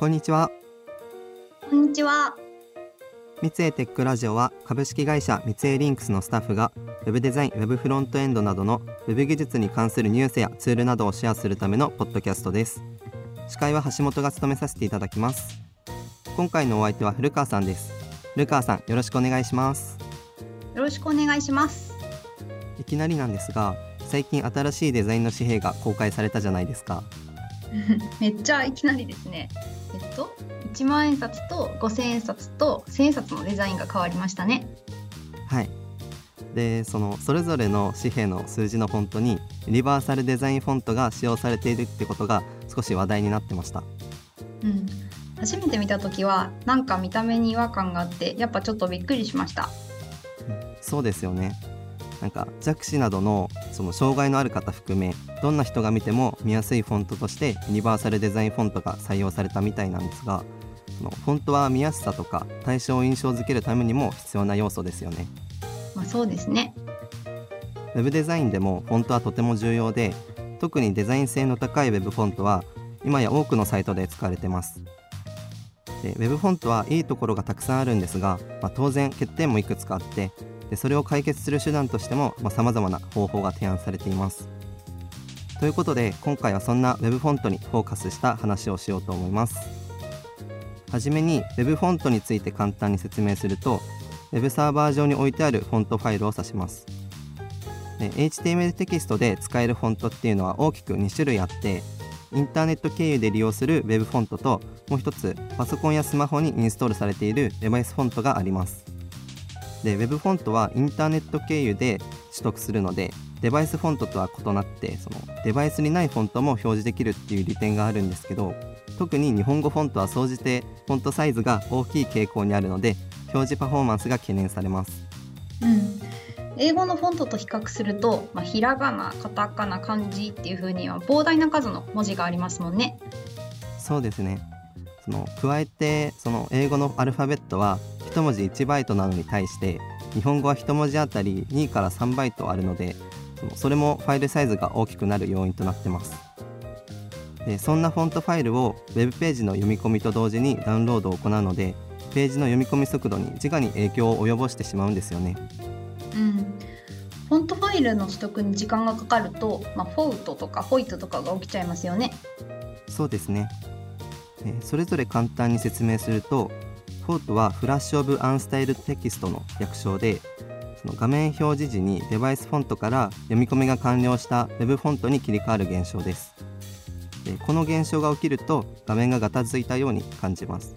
こんにちはこんにちは。三井テックラジオは株式会社三井リンクスのスタッフがウェブデザイン、ウェブフロントエンドなどのウェブ技術に関するニュースやツールなどをシェアするためのポッドキャストです司会は橋本が務めさせていただきます今回のお相手は古川さんです古川さんよろしくお願いしますよろしくお願いします。いきなりなんですが最近新しいデザインの紙幣が公開されたじゃないですか めっちゃいきなりですね。えっと、1万円札と5000円札と1000円札のデザインが変わりましたね。はいでそのそれぞれの紙幣の数字のフォントにユニバーサルデザインフォントが使用されているってことが少し話題になってましたうん。初めて見た時はなんか見た目に違和感があってやっぱちょっとびっくりしました。そうですよねなんか弱視などのその障害のある方含めどんな人が見ても見やすいフォントとしてユニバーサルデザインフォントが採用されたみたいなんですがそのフォントは見やすさとか対象を印象づけるためにも必要な要素ですよねまあそうですね。ウェブデザインでもフォントはとても重要で特にデザイン性の高いウェブフォントは今や多くのサイトで使われてますでウェブフォントはいいところがたくさんあるんですが、まあ、当然欠点もいくつかあってでそれを解決する手段としてもさまざ、まな方法が提案されています。ということで今回はそんなウェブフォントにフォーカスした話をしようと思います。はじめにウェブフォントについて簡単に説明するとウェブサーバー上に置いてあるフォントファイルを指します。HTML テキストで使えるフォントっていうのは大きく2種類あってインターネット経由で利用する Web フォントともう一つパソコンやスマホにインストールされているデバイスフォントがあります。で Web フォントはインターネット経由で取得するのでデバイスフォントとは異なってそのデバイスにないフォントも表示できるっていう利点があるんですけど特に日本語フォントは総じてフォントサイズが大きい傾向にあるので表示パフォーマンスが懸念されますうん。英語のフォントと比較すると、まあ、ひらがな、カタカナ、漢字っていう風には膨大な数の文字がありますもんね。そうですねその加えてその英語のアルファベットは1文字1バイトなのに対して日本語は1文字あたり2から3バイトあるのでそれもファイルサイズが大きくなる要因となってますでそんなフォントファイルをウェブページの読み込みと同時にダウンロードを行うのでページの読み込み速度に直に影響を及ぼしてしまうんですよねうん。フォントファイルの取得に時間がかかると、まあ、フォウトとかホイットとかが起きちゃいますよね。そうですね。えーそれぞれ簡単に説明すると、フォートはフラッシュオブアンスタイルテキストの略称で、その画面表示時にデバイスフォントから読み込みが完了した Web フォントに切り替わる現象です。でこの現象が起きると画面がガタついたように感じます。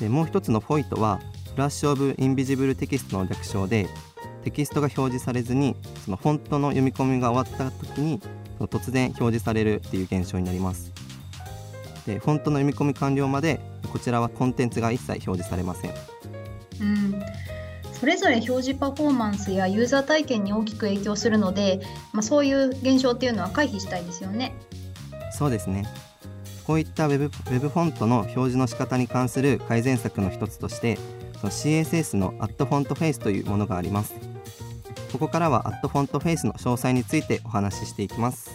でもう一つのフォイトはフラッシュオブインビジブルテキストの略称でテキストが表示されずにそのフォントの読み込みが終わった時にその突然表示されるっていう現象になります。でフォントの読み込み完了までこちらはコンテンツが一切表示されません。うん。それぞれ表示パフォーマンスやユーザー体験に大きく影響するので、まあ、そういう現象っていうのは回避したいですよね。そうですね。こういった Web, Web フォントの表示の仕方に関する改善策の一つとして、その CSS の @FontFace というものがあります。ここからは @FontFace の詳細についてお話ししていきます。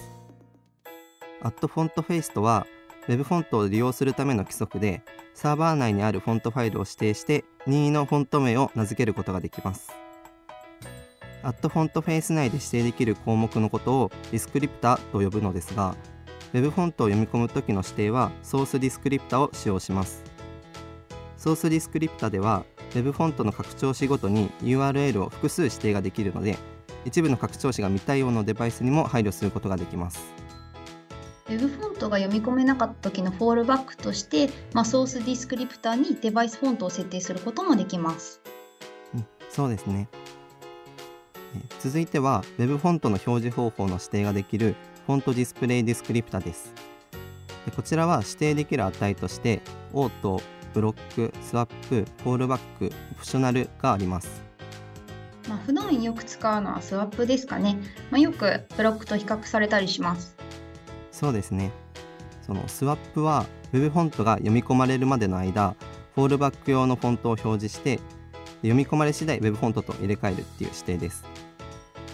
@FontFace とは Web フォントを利用するための規則で、サーバー内にあるフォントファイルを指定して任意のフォント名を名付けることができます。アットフォントフェイス内で指定できる項目のことを descriptor と呼ぶのですが、Web フォントを読み込むときの指定は source descriptor を使用します。source descriptor では Web フォントの拡張子ごとに URL を複数指定ができるので、一部の拡張子が未対応のデバイスにも配慮することができます。Web フォントが読み込めなかった時の fallback として、まあ、 source descriptor にデバイスフォントを設定することもできます。うん、そうですね。えー続いては Web フォントの表示方法の指定ができる font-display descriptor です。でこちらは指定できる値として auto、block、swap、fallback、optional があります。まあ、普段よく使うのは swap ですかね。まあ、よく block と比較されたりします。そうですね。その swap は Web フォントが読み込まれるまでの間、フォールバック用のフォントを表示して、で読み込まれ次第 Web フォントと入れ替えるっていう指定です。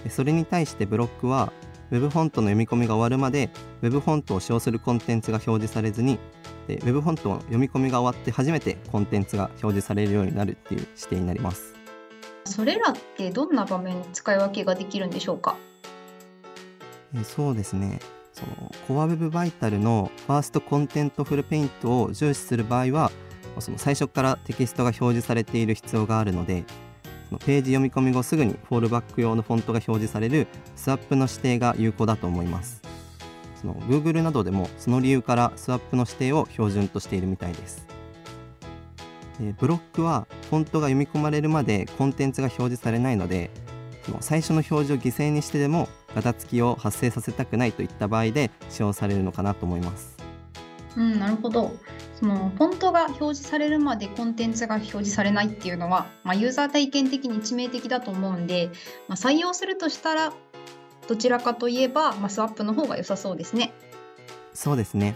でそれに対して block は Web フォントの読み込みが終わるまで Web フォントを使用するコンテンツが表示されずにで Web フォントの読み込みが終わって初めてコンテンツが表示されるようになるっていう指定になりますそれらってどんな場面に使い分けができるんでしょうか？えそうですねその Core Web Vital の First Contentful Paint を重視する場合はその最初からテキストが表示されている必要があるのでそのページ読み込み後すぐにフォールバック用のフォントが表示されるスワップの指定が有効だと思います。その Google などでもその理由からスワップの指定を標準としているみたいです。でブロックはフォントが読み込まれるまでコンテンツが表示されないのでその最初の表示を犠牲にしてでもガタつきを発生させたくないといった場合で使用されるのかなと思いますうん、なるほど。そのフォントが表示されるまでコンテンツが表示されないっていうのは、まあ、ユーザー体験的に致命的だと思うんで、まあ、採用するとしたらどちらかといえば、まあ、スワップの方が良さそうですね。そうですね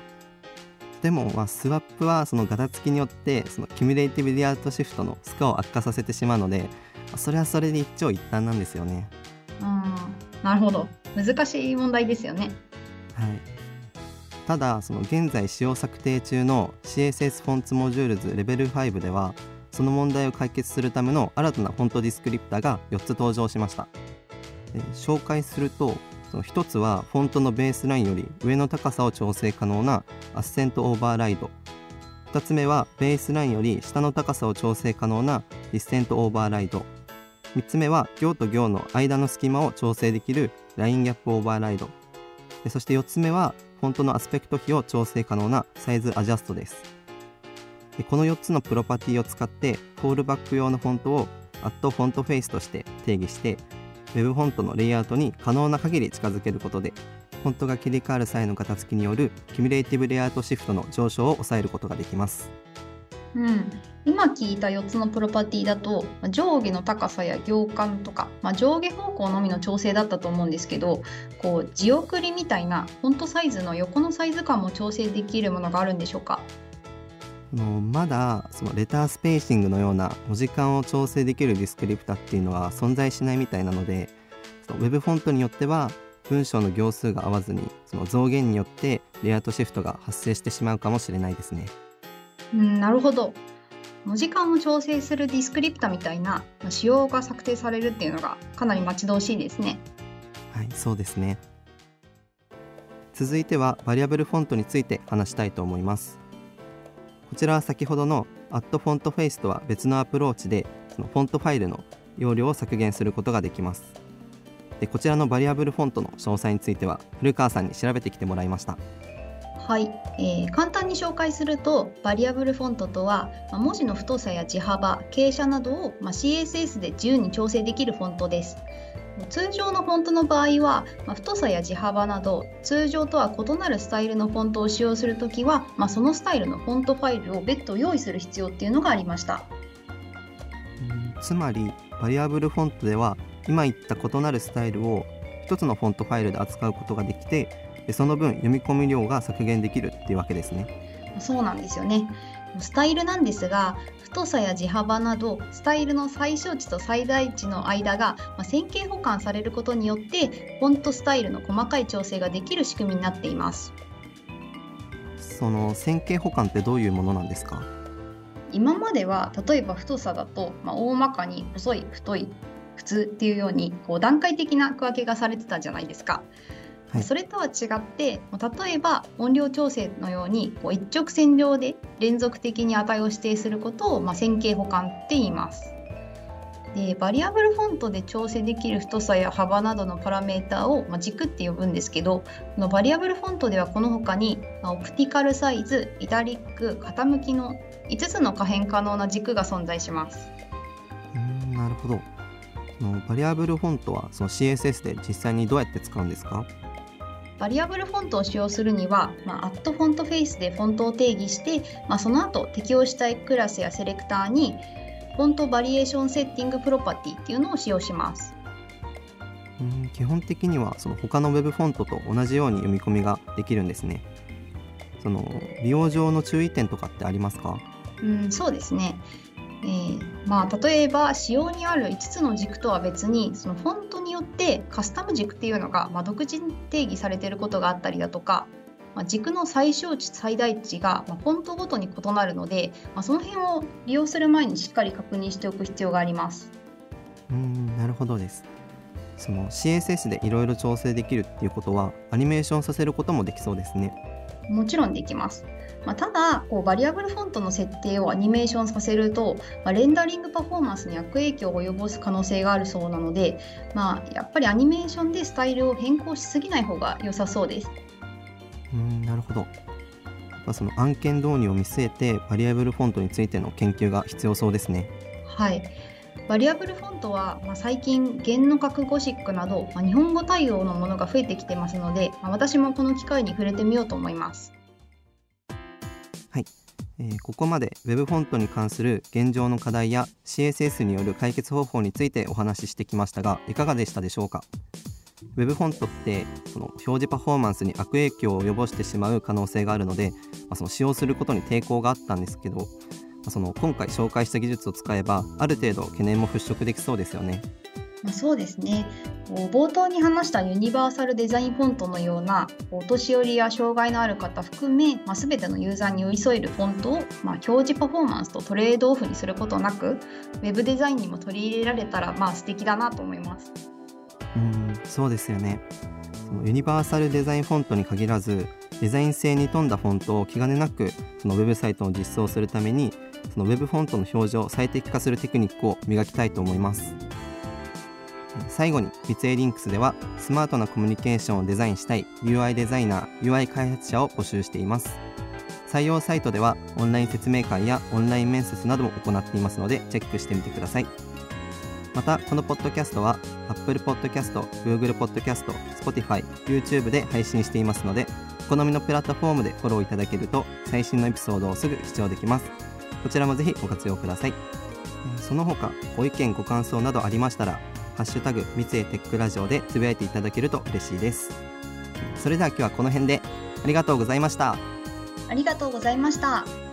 でも、まあ、スワップはそのガタつきによってそのキュミュレイティブリアウトシフトのスコアを悪化させてしまうので、まあ、それはそれで一長一短なんですよね。うん、なるほど。難しい問題ですよね。はい。ただその現在使用策定中の CSS フォンツモジュールズレベル5ではその問題を解決するための新たなフォントディスクリプタが4つ登場しました。で紹介するとその1つはフォントのベースラインより上の高さを調整可能なアッセントオーバーライド2つ目はベースラインより下の高さを調整可能なディッセントオーバーライド3つ目は行と行の間の隙間を調整できるラインギャップオーバーライドそして4つ目はフォントのアスペクト比を調整可能なサイズアジャストです。でこの4つのプロパティを使ってフォールバック用のフォントを at フォントフェイスとして定義して Web フォントのレイアウトに可能な限り近づけることでフォントが切り替わる際のガタつきによる Cumulative Layout Shift の上昇を抑えることができます。うん、今聞いた4つのプロパティだと上下の高さや行間とか、まあ、上下方向のみの調整だったと思うんですけどこう字送りみたいなフォントサイズの横のサイズ感も調整できるものがあるんでしょうか？のまだそのレタースペーシングのような文字間を調整できるディスクリプタっていうのは存在しないみたいなのでその Web フォントによっては文章の行数が合わずにその増減によってレイアウトシフトが発生してしまうかもしれないですね。うん、なるほど。文字間を調整するディスクリプタみたいな仕様が策定されるっていうのがかなり待ち遠しいですね。はい、そうですね。続いては variable font について話したいと思います。こちらは先ほどの at font-face とは別のアプローチでそのフォントファイルの容量を削減することができます。でこちらの variable font の詳細については古川さんに調べてきてもらいました。はい、えー、簡単に紹介すると variable font とは、ま、文字の太さや字幅傾斜などを、まあ、CSS で自由に調整できるフォントです。通常のフォントの場合は、まあ、太さや字幅など通常とは異なるスタイルのフォントを使用するときは、まあ、そのスタイルのフォントファイルを別途用意する必要っていうのがありました。つまりバリアブルフォントでは今言った異なるスタイルを一つのフォントファイルで扱うことができてでその分読み込み量が削減できるっていうわけですね。そうなんですよね。スタイルなんですが太さや字幅などスタイルの最小値と最大値の間が、ま線形保管されることによってフォントスタイルの細かい調整ができる仕組みになっていますその線形保管ってどういうものなんですか？今までは例えば太さだと、まあ、大まかに細い太い普通っていうようにこう段階的な区分けがされてたじゃないですか。はい、それとは違って例えば音量調整のようにこう一直線上で連続的に値を指定することを、まあ、線形補完って言います。でバリアブルフォントで調整できる太さや幅などのパラメータを、まあ、軸って呼ぶんですけどこの variable font ではこの他に、まあ、 optical size italic 傾きの5つの可変可能な軸が存在します。うんなるほど variable font はその CSS で実際にどうやって使うんですか？ variable font を使用するには、まあ、 at font-face でフォントを定義して、まあ、その後適用したいクラスやセレクターに font variation setting プロパティっていうのを使用します。うん基本的にはその他の Web フォントと同じように読み込みができるんですね。その利用上の注意点とかってありますか？うんそうですねえー、まあ、例えば仕様にある5つの軸とは別にそのフォントによってカスタム軸っていうのが、まあ、独自に定義されていることがあったりだとか、まあ、軸の最小値最大値が、まフォントごとに異なるので、まその辺を利用する前にしっかり確認しておく必要があります。うんなるほどです。その CSS でいろいろ調整できるっていうことはアニメーションさせることもできそうですね。もちろんできますまあ、ただこうバリアブルフォントの設定をアニメーションさせると、まあ、レンダリングパフォーマンスに悪影響を及ぼす可能性があるそうなので、まあ、やっぱりアニメーションでスタイルを変更しすぎない方が良さそうです。うんなるほど、まあ、その案件導入を見据えてバリアブルフォントについての研究が必要そうですね。はいバリアブルフォントは、まあ、最近言の覚ゴシックなど、まあ、日本語対応のものが増えてきてますので、まあ、私もこの機会に触れてみようと思います。え、ここまで Web フォントに関する現状の課題や CSS による解決方法についてお話ししてきましたがいかがでしたでしょうか？Web フォントってその表示パフォーマンスに悪影響を及ぼしてしまう可能性があるので、まあ、その使用することに抵抗があったんですけど、まあ、その今回紹介した技術を使えばある程度懸念も払拭できそうですよね。まあ、そうですね冒頭に話したユニバーサルデザインフォントのようなお年寄りや障害のある方含め、まあ、全てのユーザーに寄り添えるフォントを、まあ、表示パフォーマンスとトレードオフにすることなく Web デザインにも取り入れられたらまあ素敵だなと思います。うんそうですよねそのユニバーサルデザインフォントに限らずデザイン性に富んだフォントを気兼ねなくそのウェブサイトを実装するためにそのウェブフォントの表示を最適化するテクニックを磨きたいと思います。最後にビツエリンクスではスマートなコミュニケーションをデザインしたい UI デザイナー UI 開発者を募集しています。採用サイトではオンライン説明会やオンライン面接なども行っていますのでチェックしてみてください。またこのポッドキャストは Apple Podcast、Google Podcast、Spotify、YouTube で配信していますのでお好みのプラットフォームでフォローいただけると最新のエピソードをすぐ視聴できます。こちらもぜひご活用ください。その他ご意見ご感想などありましたらハッシュタグ三井テックラジオでつぶやいていただけると嬉しいです。それでは今日はこの辺で。ありがとうございました。ありがとうございました。